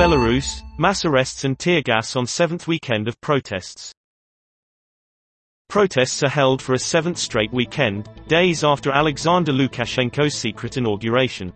Belarus, mass arrests and tear gas on seventh weekend of protests. Protests are held for a seventh straight weekend, days after Alexander Lukashenko's secret inauguration.